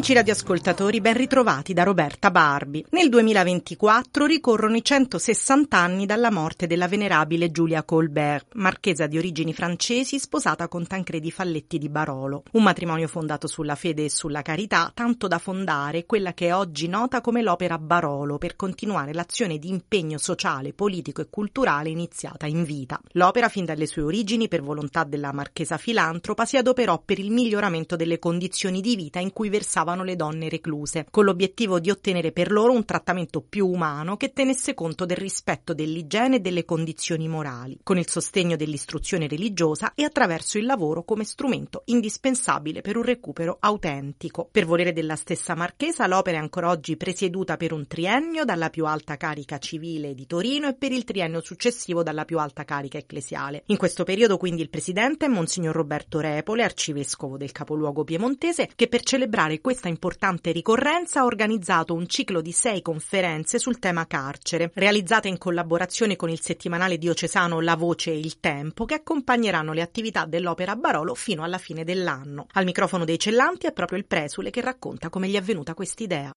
Amici radioascoltatori, ben ritrovati da Roberta Barbi. Nel 2024 ricorrono i 160 anni dalla morte della venerabile Giulia Colbert, marchesa di origini francesi sposata con Tancredi Falletti di Barolo. Un matrimonio fondato sulla fede e sulla carità, tanto da fondare quella che è oggi nota come l'opera Barolo per continuare l'azione di impegno sociale, politico e culturale iniziata in vita. L'opera, fin dalle sue origini, per volontà della marchesa filantropa, si adoperò per il miglioramento delle condizioni di vita in cui versava interessavano le donne recluse, con l'obiettivo di ottenere per loro un trattamento più umano che tenesse conto del rispetto dell'igiene e delle condizioni morali, con il sostegno dell'istruzione religiosa e attraverso il lavoro come strumento indispensabile per un recupero autentico. Per volere della stessa Marchesa, l'opera è ancora oggi presieduta per un triennio dalla più alta carica civile di Torino e per il triennio successivo dalla più alta carica ecclesiale. In questo periodo quindi il presidente è Monsignor Roberto Repole, arcivescovo del capoluogo piemontese, che per celebrare questa importante ricorrenza ha organizzato un ciclo di sei conferenze sul tema carcere, realizzate in collaborazione con il settimanale diocesano La Voce e il Tempo, che accompagneranno le attività dell'Opera Barolo fino alla fine dell'anno. Al microfono dei Cellanti è proprio il presule che racconta come gli è venuta quest'idea.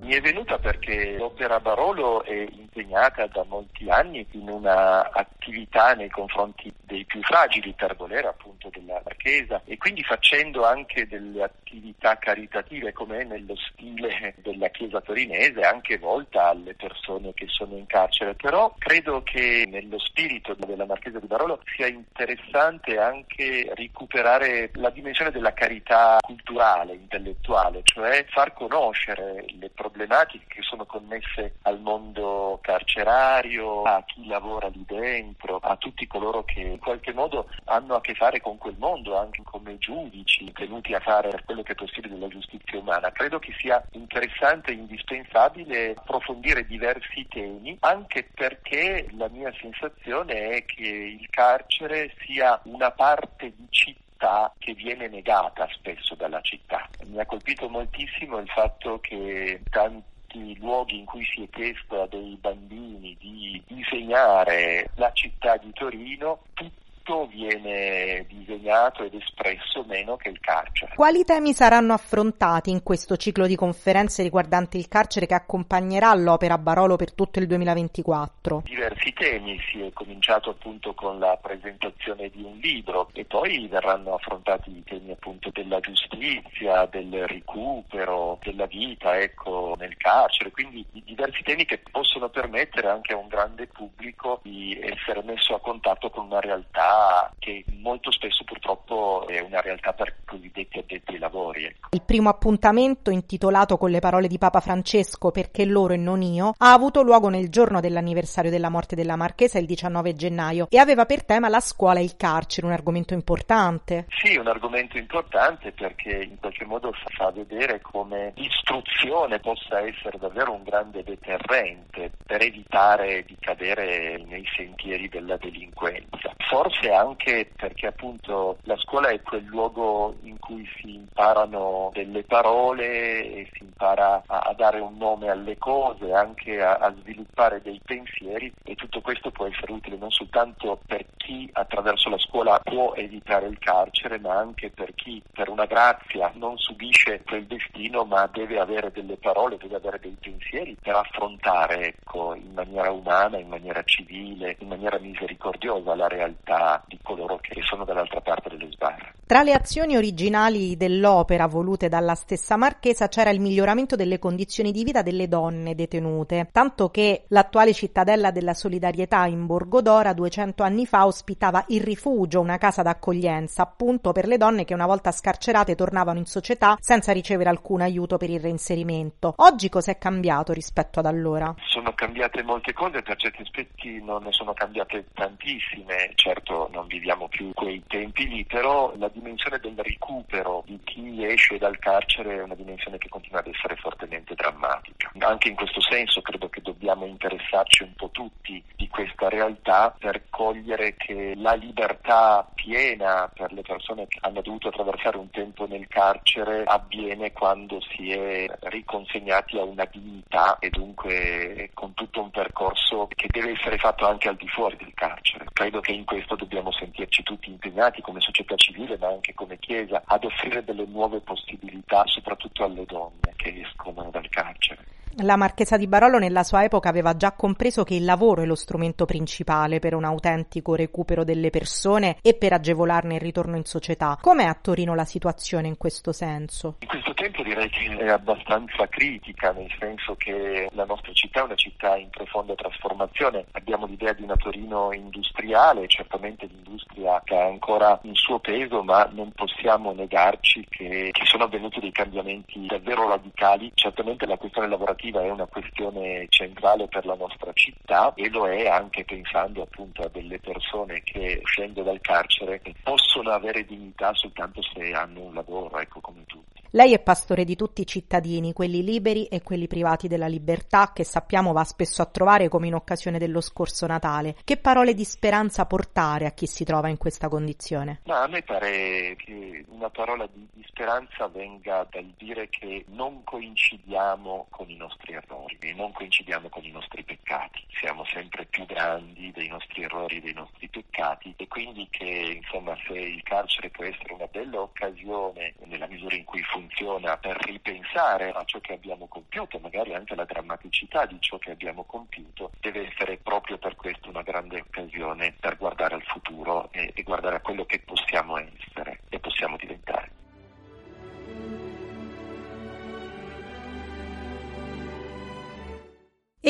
Mi è venuta perché l'Opera Barolo è impegnata da molti anni in una attività nei confronti dei più fragili, per volere appunto della Marchesa, e quindi facendo anche delle attività caritative come è nello stile della Chiesa torinese, anche volta alle persone che sono in carcere. Però credo che nello spirito della Marchesa di Barolo sia interessante anche recuperare la dimensione della carità culturale, intellettuale, cioè far conoscere le problematiche problematiche che sono connesse al mondo carcerario, a chi lavora lì dentro, a tutti coloro che in qualche modo hanno a che fare con quel mondo, anche come giudici tenuti a fare quello che è possibile della giustizia umana. Credo che sia interessante e indispensabile approfondire diversi temi, anche perché la mia sensazione è che il carcere sia una parte di città città che viene negata spesso dalla città. Mi ha colpito moltissimo il fatto che tanti luoghi in cui si è chiesto a dei bambini di disegnare la città di Torino, tutto viene disegnato ed espresso meno che il carcere. Quali temi saranno affrontati in questo ciclo di conferenze riguardanti il carcere che accompagnerà l'opera Barolo per tutto il 2024? Diversi temi, si è cominciato appunto con la presentazione di un libro e poi verranno affrontati i temi appunto della giustizia, del recupero, della vita ecco, nel carcere, quindi diversi temi che possono permettere anche a un grande pubblico di essere messo a contatto con una realtà che molto spesso purtroppo è una realtà per cosiddetti addetti ai lavori. Ecco. Il primo appuntamento, intitolato con le parole di Papa Francesco Perché loro e non io, ha avuto luogo nel giorno dell'anniversario della morte della Marchesa, il 19 gennaio, e aveva per tema la scuola e il carcere, un argomento importante. Sì, un argomento importante perché in qualche modo fa vedere come l'istruzione possa essere davvero un grande deterrente per evitare di cadere nei sentieri della delinquenza. Forse anche perché appunto la scuola è quel luogo in cui si imparano delle parole e si impara a, a dare un nome alle cose, anche a, a, sviluppare dei pensieri e tutto questo può essere utile non soltanto per chi attraverso la scuola può evitare il carcere, ma anche per chi per una grazia non subisce quel destino ma deve avere delle parole, deve avere dei pensieri per affrontare ecco, in maniera umana, in maniera civile, in maniera misericordiosa la realtà di coloro che sono dall'altra parte delle sbarre. Tra le azioni originali dell'opera volute dalla stessa Marchesa c'era il miglioramento delle condizioni di vita delle donne detenute, tanto che l'attuale cittadella della solidarietà in Borgodora 200 anni fa ospitava il rifugio, una casa d'accoglienza appunto per le donne che una volta scarcerate tornavano in società senza ricevere alcun aiuto per il reinserimento. Oggi cos'è cambiato rispetto ad allora? Sono cambiate molte cose, per certi aspetti non ne sono cambiate tantissime, certo non viviamo più quei tempi lì, però la dimensione del recupero di chi esce dal carcere è una dimensione che continua ad essere fortemente drammatica. Anche in questo senso credo che dobbiamo interessarci un po' tutti di questa realtà per cogliere che la libertà piena per le persone che hanno dovuto attraversare un tempo nel carcere avviene quando si è riconsegnati a una dignità e dunque con tutto un percorso che deve essere fatto anche al di fuori del carcere. Credo che in questo dobbiamo sentirci tutti impegnati come società civile ma anche come Chiesa ad offrire delle nuove possibilità soprattutto alle donne che escono dal carcere. La Marchesa di Barolo nella sua epoca aveva già compreso che il lavoro è lo strumento principale per un autentico recupero delle persone e per agevolarne il ritorno in società. Com'è a Torino la situazione in questo senso? In questo tempo direi che è abbastanza critica, nel senso che la nostra città è una città in profonda trasformazione. Abbiamo l'idea di una Torino industriale, certamente l'industria che ha ancora il suo peso, ma non possiamo negarci che, che sono avvenuti dei cambiamenti davvero radicali. Certamente la questione lavorativa lavorativa è una questione centrale per la nostra città e lo è anche pensando appunto a delle persone che uscendo dal carcere possono avere dignità soltanto se hanno un lavoro, ecco come tutti. Lei è pastore di tutti i cittadini, quelli liberi e quelli privati della libertà, che sappiamo va spesso a trovare come in occasione dello scorso Natale. Che parole di speranza portare a chi si trova in questa condizione? Ma a me pare che una parola di, di speranza venga dal dire che non coincidiamo con i nostri errori, non coincidiamo con i nostri peccati, siamo sempre più grandi dei nostri errori dei nostri peccati e quindi che insomma se il carcere può essere una bella occasione nella misura in cui funziona funziona per ripensare a ciò che abbiamo compiuto, magari anche alla drammaticità di ciò che abbiamo compiuto, deve essere proprio per questo una grande occasione per guardare al futuro e, e guardare a quello che possiamo essere e possiamo diventare.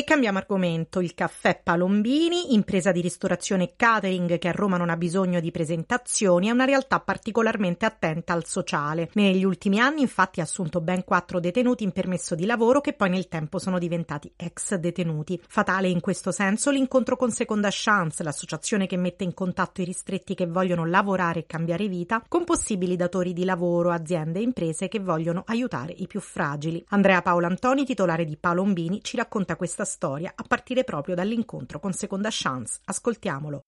E cambiamo argomento. Il caffè Palombini, impresa di ristorazione e catering che a Roma non ha bisogno di presentazioni, è una realtà particolarmente attenta al sociale. Negli ultimi anni, infatti, ha assunto ben quattro detenuti in permesso di lavoro che poi nel tempo sono diventati ex detenuti. Fatale in questo senso l'incontro con Seconda Chance, l'associazione che mette in contatto i ristretti che vogliono lavorare e cambiare vita con possibili datori di lavoro, aziende e imprese che vogliono aiutare i più fragili. Andrea Paolo Antoni, titolare di Palombini, ci racconta questa storia a partire proprio dall'incontro con Seconda Chance. Ascoltiamolo.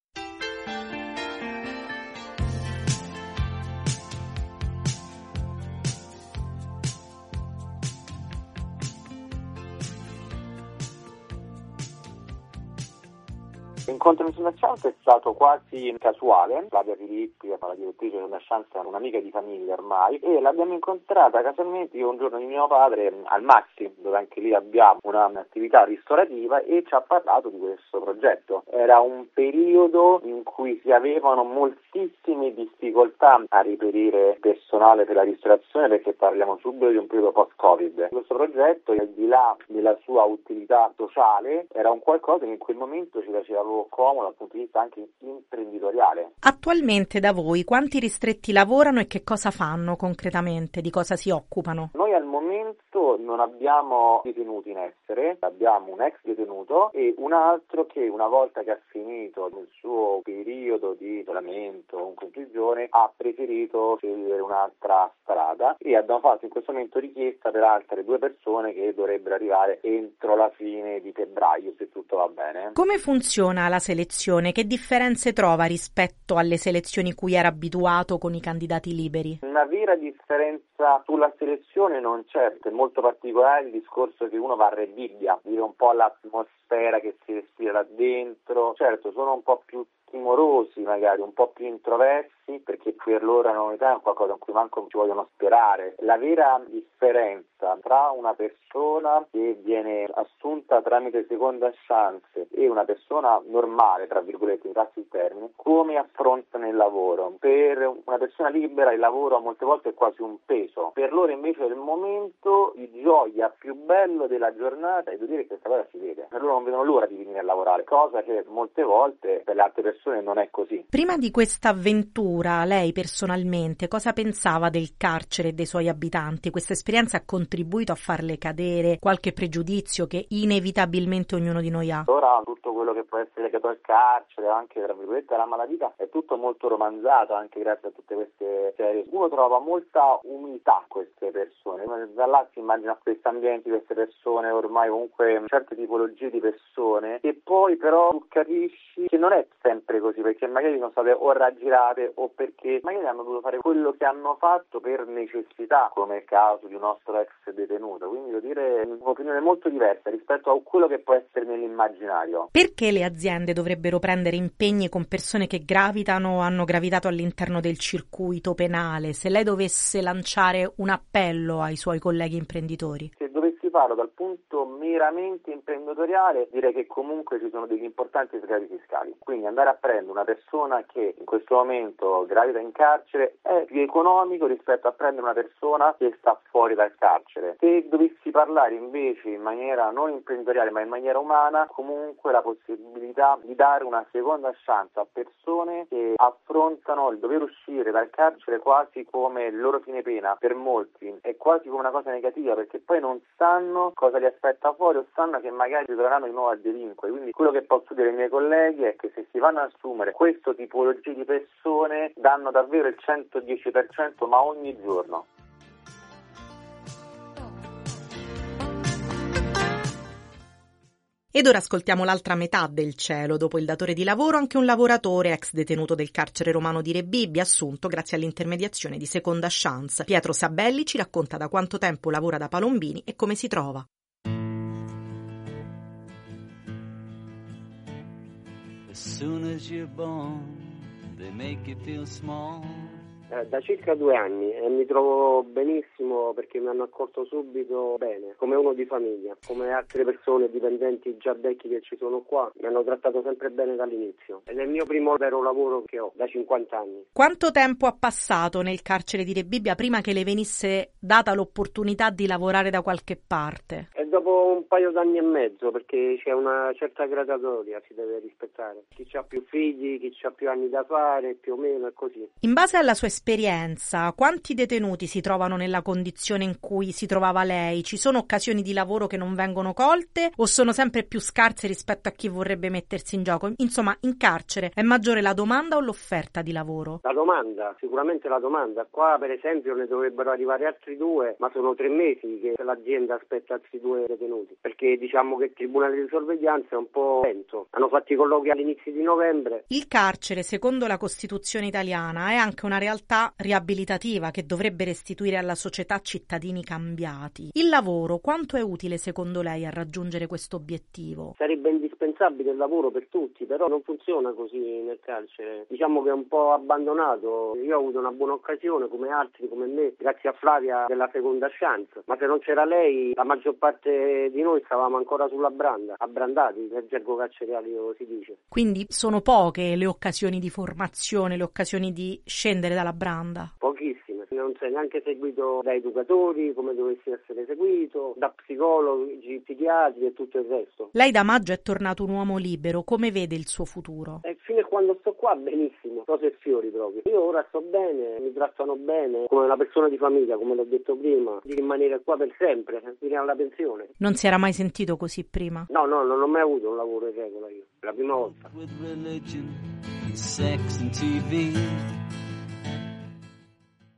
L'incontro in Sonda Chance è stato quasi casuale, Flavia Filippi, la direttrice di Sonda Chance, è un'amica di famiglia ormai, e l'abbiamo incontrata casualmente io un giorno di mio padre al Maxi, dove anche lì abbiamo un'attività ristorativa e ci ha parlato di questo progetto. Era un periodo in cui si avevano moltissime difficoltà a reperire personale per la ristorazione perché parliamo subito di un periodo post-Covid. Questo progetto, al di là della sua utilità sociale, era un qualcosa che in quel momento ci faceva comodo dal punto di vista anche imprenditoriale. Attualmente da voi quanti ristretti lavorano e che cosa fanno concretamente? Di cosa si occupano? Noi al momento non abbiamo detenuti in essere, abbiamo un ex detenuto e un altro che una volta che ha finito il suo periodo di isolamento o prigione ha preferito scegliere un'altra strada e abbiamo fatto in questo momento richiesta per altre due persone che dovrebbero arrivare entro la fine di febbraio se tutto va bene. Come funziona la selezione? Che differenze trova rispetto alle selezioni cui era abituato con i candidati liberi? Una vera differenza sulla selezione non c'è, è molto particolare il discorso che uno va a Rebibbia, vive un po' l'atmosfera che si respira là dentro, certo sono un po' più timorosi magari, un po' più introversi perché per loro la novità è qualcosa in cui manco ci vogliono sperare. La vera differenza tra una persona che viene assunta tramite seconda chance e una persona normale, tra virgolette, in passi il termine, come affrontano il lavoro. Per una persona libera il lavoro molte volte è quasi un peso, per loro invece è il momento di gioia più bello della giornata e devo dire che questa cosa si vede. Per loro non vedono l'ora di venire a lavorare, cosa che molte volte per le altre persone non è così. Prima di questa avventura, lei personalmente cosa pensava del carcere e dei suoi abitanti? Questa esperienza ha contribuito a farle cadere qualche pregiudizio che inevitabilmente ognuno di noi ha? Ora tutto quello che può essere col carcere, anche tra virgolette la malavita, è tutto molto romanzato anche grazie a tutte queste serie. Uno trova molta umiltà a queste persone, da là si immagina questi ambienti, queste persone, ormai comunque certe tipologie di persone, e poi però tu capisci che non è sempre così, perché magari sono state o raggirate o perché magari hanno dovuto fare quello che hanno fatto per necessità, come il caso di un nostro ex detenuto. Quindi devo dire un'opinione molto diversa rispetto a quello che può essere nell'immaginario. Perché le aziende dovrebbero prendere impegni con persone che gravitano o hanno gravitato all'interno del circuito penale? Se lei dovesse lanciare un appello ai suoi colleghi imprenditori? Se farlo dal punto meramente imprenditoriale, direi che comunque ci sono degli importanti sgravi fiscali. Quindi andare a prendere una persona che in questo momento gravita in carcere è più economico rispetto a prendere una persona che sta fuori dal carcere. Se dovessi parlare invece in maniera non imprenditoriale ma in maniera umana, comunque la possibilità di dare una seconda chance a persone che affrontano il dover uscire dal carcere quasi come il loro fine pena, per molti è quasi come una cosa negativa perché poi non sanno cosa li aspetta fuori o sanno che magari si troveranno di nuovo a delinquere. Quindi quello che posso dire ai miei colleghi è che se si vanno ad assumere questo tipologia di persone danno davvero il 110% ma ogni giorno. Ed ora ascoltiamo l'altra metà del cielo. Dopo il datore di lavoro, anche un lavoratore, ex detenuto del carcere romano di Rebibbia, assunto grazie all'intermediazione di Seconda Chance. Pietro Sabelli ci racconta da quanto tempo lavora da Palombini e come si trova. As soon as you're born, they make you feel small. Eh, da circa due anni e mi trovo benissimo perché mi hanno accolto subito bene, come uno di famiglia, come altre persone dipendenti già vecchi che ci sono qua, mi hanno trattato sempre bene dall'inizio ed è il mio primo vero lavoro che ho da 50 anni. Quanto tempo ha passato nel carcere di Rebibbia prima che le venisse data l'opportunità di lavorare da qualche parte? E dopo un paio d'anni e mezzo perché c'è una certa gradatoria, si deve rispettare. Chi ha più figli, chi ha più anni da fare, più o meno è così. In base alla sua esperienza, quanti detenuti si trovano nella condizione in cui si trovava lei? Ci sono occasioni di lavoro che non vengono colte o sono sempre più scarse rispetto a chi vorrebbe mettersi in gioco? Insomma, in carcere è maggiore la domanda o l'offerta di lavoro? La domanda, sicuramente la domanda. Qua per esempio ne dovrebbero arrivare altri due, ma sono tre mesi che l'azienda aspetta altri due detenuti, perché diciamo che il Tribunale di Sorveglianza è un po' lento. Hanno fatto i colloqui all'inizio di novembre. Il carcere, secondo la Costituzione italiana, è anche una realtà riabilitativa che dovrebbe restituire alla società cittadini cambiati. Il lavoro, quanto è utile secondo lei a raggiungere questo obiettivo? Sarebbe indispensabile il lavoro per tutti, però non funziona così nel carcere. Diciamo che è un po' abbandonato. Io ho avuto una buona occasione, come altri, come me, grazie a Flavia della seconda chance, ma se non c'era lei la maggior parte di noi stavamo ancora sulla branda, abbrandati, nel gergo carcerario si dice. Quindi sono poche le occasioni di formazione, le occasioni di scendere dalla branda? Pochissime, non sei neanche seguito da educatori come dovessi essere seguito, da psicologi, psichiatri e tutto il resto. Lei da maggio è tornato un uomo libero, come vede il suo futuro? E fino a quando sto qua benissimo, cose e fiori proprio. Io ora sto bene, mi trattano bene, come una persona di famiglia, come l'ho detto prima, di rimanere qua per sempre, fino alla pensione. Non si era mai sentito così prima? No, no, non ho mai avuto un lavoro in regola io, è la prima volta. With religion, sex and TV.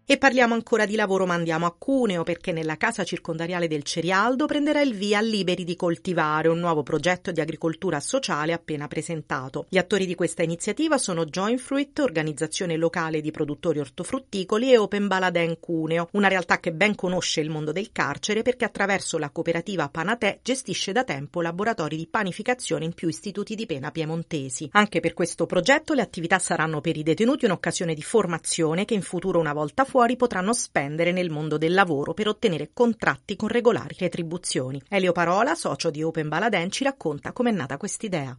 E parliamo ancora di lavoro, ma andiamo a Cuneo perché nella casa circondariale del Cerialdo prenderà il via Liberi di coltivare, un nuovo progetto di agricoltura sociale appena presentato. Gli attori di questa iniziativa sono Join Fruit, organizzazione locale di produttori ortofrutticoli, e Open Baladen Cuneo, una realtà che ben conosce il mondo del carcere perché attraverso la cooperativa Panatè gestisce da tempo laboratori di panificazione in più istituti di pena piemontesi. Anche per questo progetto le attività saranno per i detenuti un'occasione di formazione che in futuro una volta fuori potranno spendere nel mondo del lavoro per ottenere contratti con regolari retribuzioni. Elio Parola, socio di Open Baladen, ci racconta com'è nata quest'idea.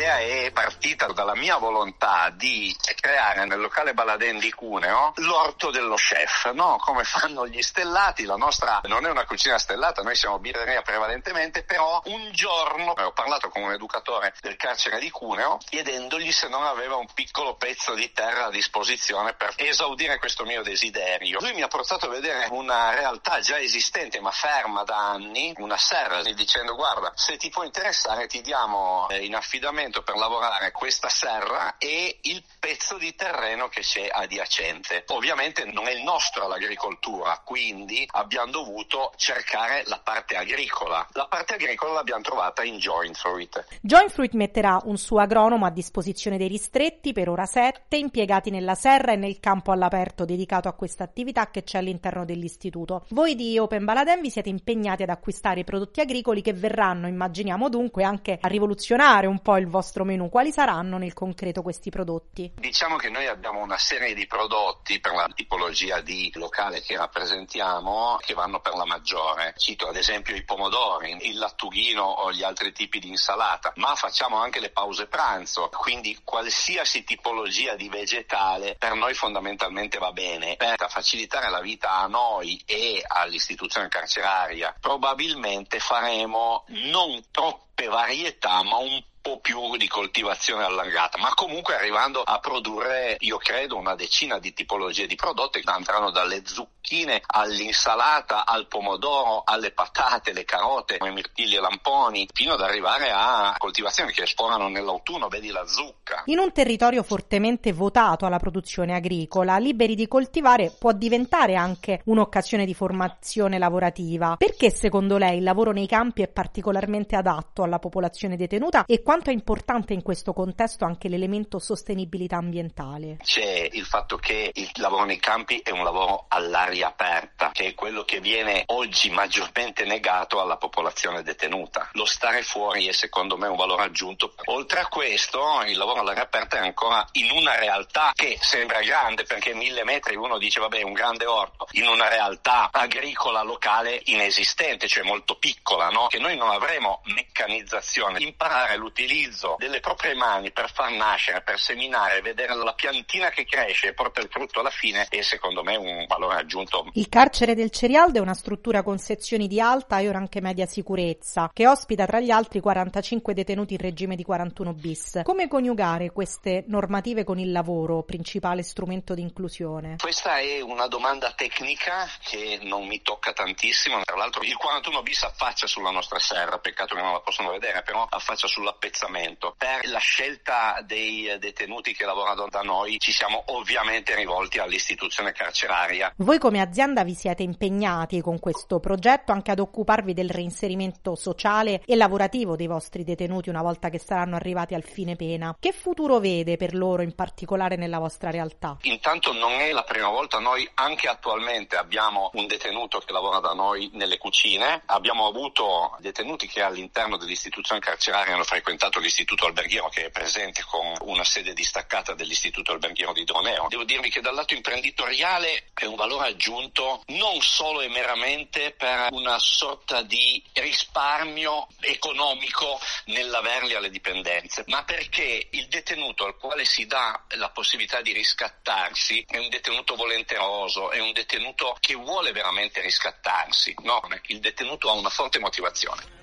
L'idea è partita dalla mia volontà di creare nel locale Baladen di Cuneo l'orto dello chef, no? Come fanno gli stellati, la nostra non è una cucina stellata, noi siamo birreria prevalentemente, però un giorno ho parlato con un educatore del carcere di Cuneo chiedendogli se non aveva un piccolo pezzo di terra a disposizione per esaudire questo mio desiderio. Lui mi ha portato a vedere una realtà già esistente ma ferma da anni, una serra, dicendo guarda se ti può interessare ti diamo eh, in affidamento per lavorare questa serra e il pezzo di terreno che c'è adiacente. Ovviamente non è il nostro l'agricoltura, quindi abbiamo dovuto cercare la parte agricola. La parte agricola l'abbiamo trovata in Joint Fruit. Joint Fruit metterà un suo agronomo a disposizione dei ristretti, per ora sette, impiegati nella serra e nel campo all'aperto dedicato a questa attività che c'è all'interno dell'istituto. Voi di Open Baladen vi siete impegnati ad acquistare i prodotti agricoli che verranno, immaginiamo dunque, anche a rivoluzionare un po' il vostro menù. Quali saranno nel concreto questi prodotti? Diciamo che noi abbiamo una serie di prodotti per la tipologia di locale che rappresentiamo che vanno per la maggiore. Cito ad esempio i pomodori, il lattughino o gli altri tipi di insalata, ma facciamo anche le pause pranzo, quindi qualsiasi tipologia di vegetale per noi fondamentalmente va bene. Per facilitare la vita a noi e all'istituzione carceraria probabilmente faremo non troppe varietà ma un po' più di coltivazione allargata, ma comunque arrivando a produrre, io credo, una decina di tipologie di prodotti che andranno dalle zucchine all'insalata, al pomodoro, alle patate, le carote, i mirtilli e lamponi, fino ad arrivare a coltivazioni che esplorano nell'autunno, vedi la zucca. In un territorio fortemente votato alla produzione agricola, liberi di coltivare può diventare anche un'occasione di formazione lavorativa. Perché secondo lei il lavoro nei campi è particolarmente adatto alla popolazione detenuta e quanto è importante in questo contesto anche l'elemento sostenibilità ambientale? C'è il fatto che il lavoro nei campi è un lavoro all'aria aperta, che è quello che viene oggi maggiormente negato alla popolazione detenuta. Lo stare fuori è secondo me un valore aggiunto. Oltre a questo, il lavoro all'aria aperta è ancora in una realtà che sembra grande perché mille metri uno dice vabbè un grande orto, in una realtà agricola locale inesistente, cioè molto piccola, no? che noi non avremo meccanizzazione. Imparare l'utilizzo l'utilizzo delle proprie mani per far nascere, per seminare, vedere la piantina che cresce e porta il frutto alla fine è secondo me un valore aggiunto. Il carcere del Cerialdo è una struttura con sezioni di alta e ora anche media sicurezza, che ospita tra gli altri 45 detenuti in regime di 41 bis. Come coniugare queste normative con il lavoro, principale strumento di inclusione? Questa è una domanda tecnica che non mi tocca tantissimo, tra l'altro il 41 bis affaccia sulla nostra serra, peccato che non la possono vedere, però affaccia sull'appezzamento appezzamento. Per la scelta dei detenuti che lavorano da noi ci siamo ovviamente rivolti all'istituzione carceraria. Voi come azienda vi siete impegnati con questo progetto anche ad occuparvi del reinserimento sociale e lavorativo dei vostri detenuti una volta che saranno arrivati al fine pena. Che futuro vede per loro in particolare nella vostra realtà? Intanto non è la prima volta, noi anche attualmente abbiamo un detenuto che lavora da noi nelle cucine, abbiamo avuto detenuti che all'interno dell'istituzione carceraria hanno frequentato frequentato l'istituto alberghiero che è presente con una sede distaccata dell'istituto alberghiero di Droneo. Devo dirvi che dal lato imprenditoriale è un valore aggiunto non solo e meramente per una sorta di risparmio economico nell'averli alle dipendenze, ma perché il detenuto al quale si dà la possibilità di riscattarsi è un detenuto volenteroso, è un detenuto che vuole veramente riscattarsi. No, il detenuto ha una forte motivazione.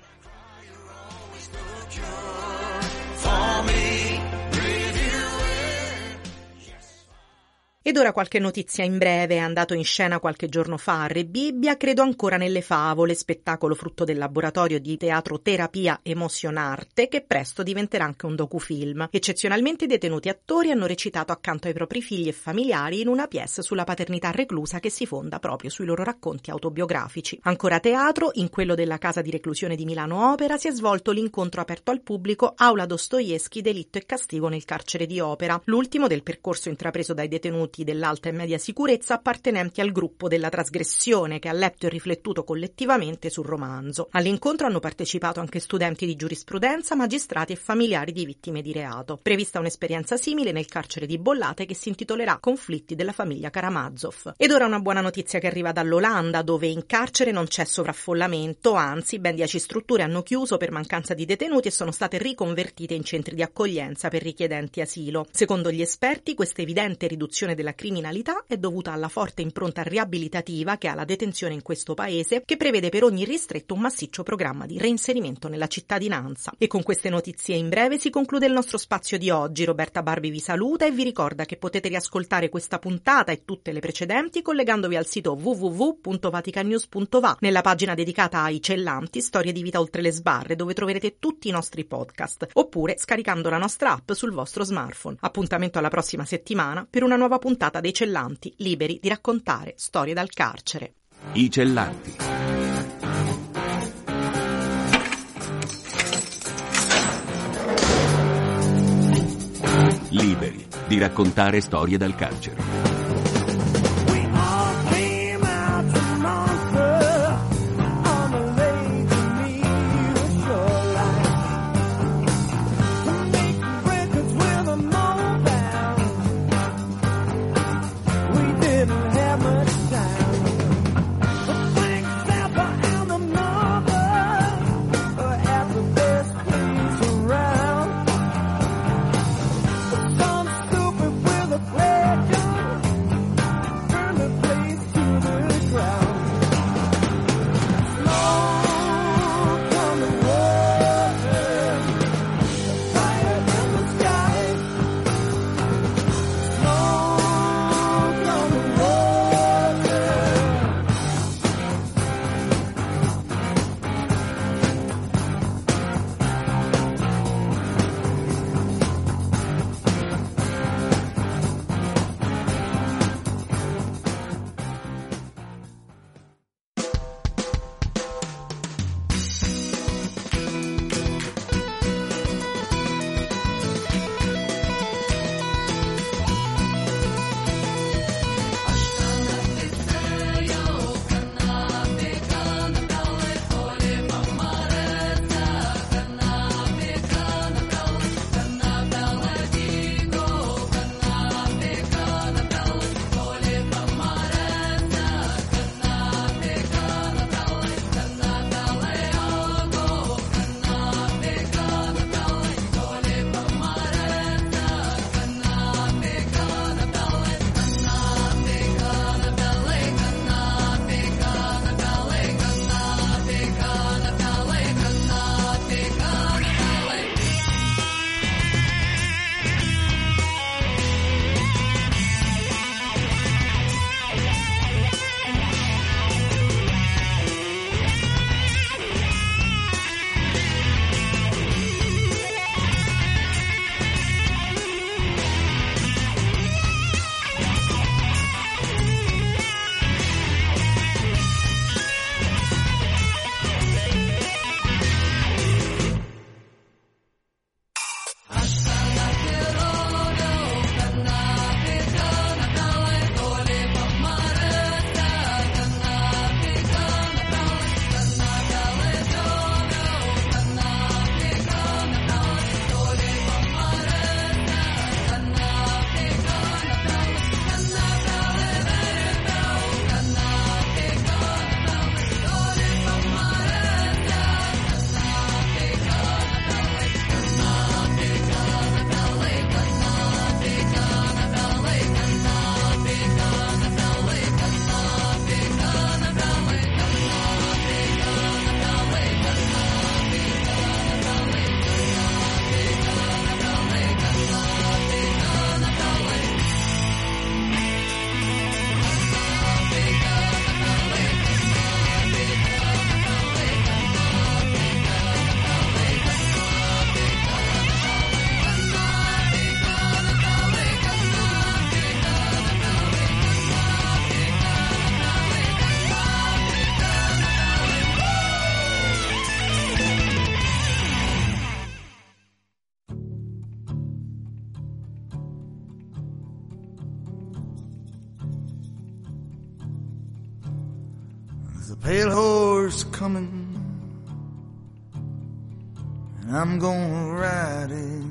Ed ora qualche notizia in breve, è andato in scena qualche giorno fa a Re Bibbia, credo ancora nelle favole, spettacolo frutto del laboratorio di teatro terapia emozionarte che presto diventerà anche un docufilm. Eccezionalmente i detenuti attori hanno recitato accanto ai propri figli e familiari in una pièce sulla paternità reclusa che si fonda proprio sui loro racconti autobiografici. Ancora a teatro, in quello della casa di reclusione di Milano Opera si è svolto l'incontro aperto al pubblico Aula Dostoevsky Delitto e Castigo nel carcere di Opera, l'ultimo del percorso intrapreso dai detenuti agenti dell'alta e media sicurezza appartenenti al gruppo della trasgressione che ha letto e riflettuto collettivamente sul romanzo. All'incontro hanno partecipato anche studenti di giurisprudenza, magistrati e familiari di vittime di reato. Prevista un'esperienza simile nel carcere di Bollate che si intitolerà Conflitti della famiglia Karamazov. Ed ora una buona notizia che arriva dall'Olanda, dove in carcere non c'è sovraffollamento, anzi ben dieci strutture hanno chiuso per mancanza di detenuti e sono state riconvertite in centri di accoglienza per richiedenti asilo. Secondo gli esperti, questa evidente riduzione della criminalità è dovuta alla forte impronta riabilitativa che ha la detenzione in questo paese, che prevede per ogni ristretto un massiccio programma di reinserimento nella cittadinanza. E con queste notizie in breve si conclude il nostro spazio di oggi. Roberta Barbi vi saluta e vi ricorda che potete riascoltare questa puntata e tutte le precedenti collegandovi al sito www.vaticanews.va nella pagina dedicata ai cellanti Storie di vita oltre le sbarre dove troverete tutti i nostri podcast oppure scaricando la nostra app sul vostro smartphone. Appuntamento alla prossima settimana per una nuova puntata dei cellanti liberi di raccontare storie dal carcere. I cellanti. Liberi di raccontare storie dal carcere. Coming, and I'm gonna ride it.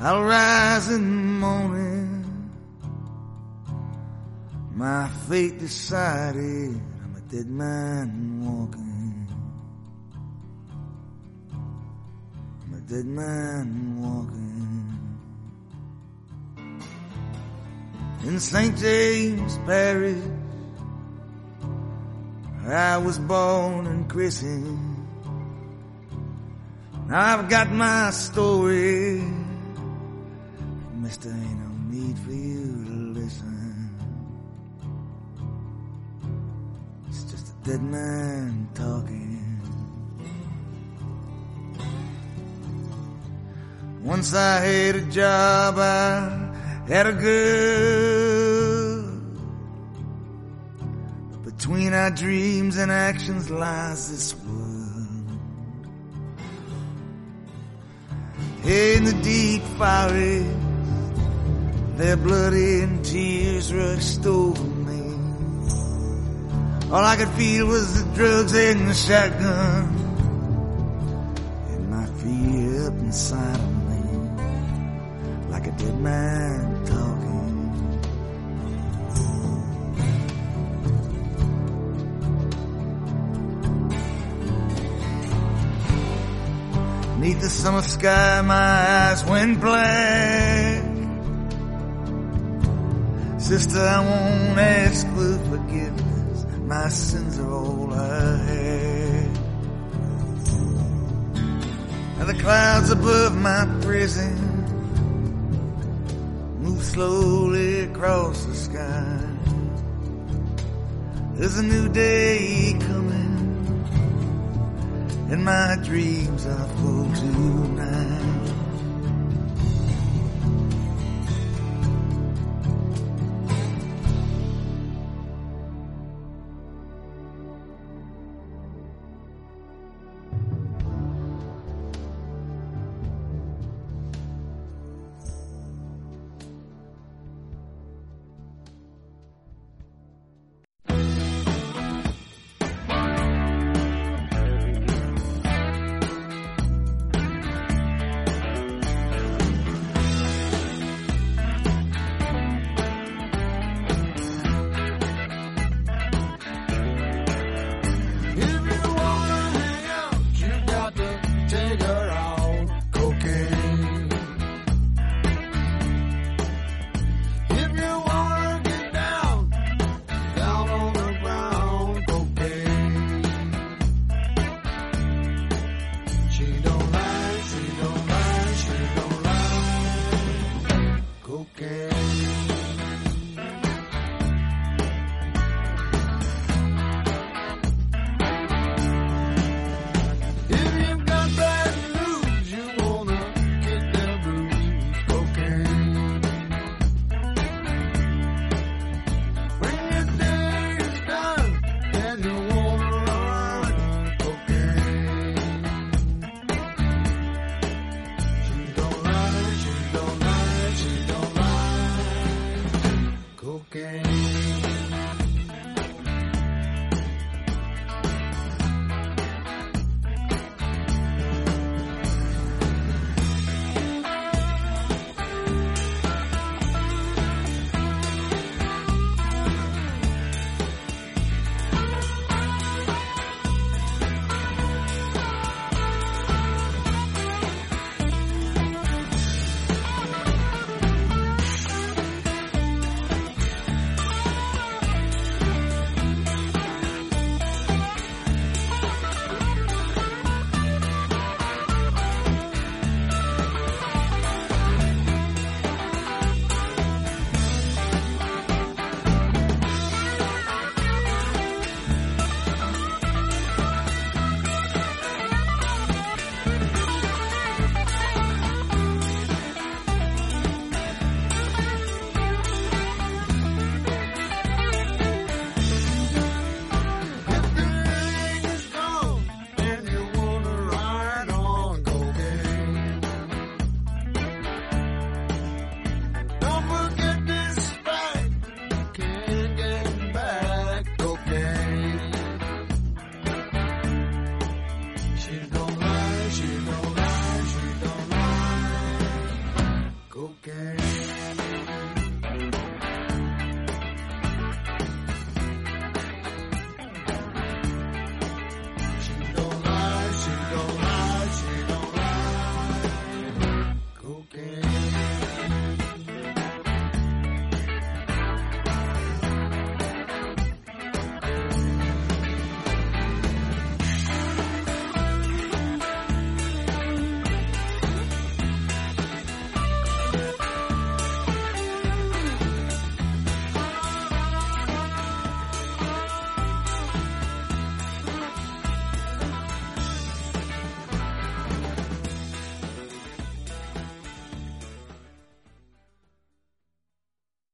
I'll rise in the morning. My fate decided, I'm a dead man walking. I'm a dead man walking. In St. James Parish, I was born and christened. Now I've got my story. Mister, ain't no need for you to listen. It's just a dead man talking. Once I had a job, I had a girl. Between our dreams and actions lies this world. In the deep forest, their blood and tears rushed over me. All I could feel was the drugs and the shotgun. And my fear up inside of me, like a dead man Neath the summer sky, my eyes went black. Sister, I won't ask for forgiveness. My sins are all I had. Now the clouds above my prison move slowly across the sky. There's a new day coming, and my dreams are full tonight.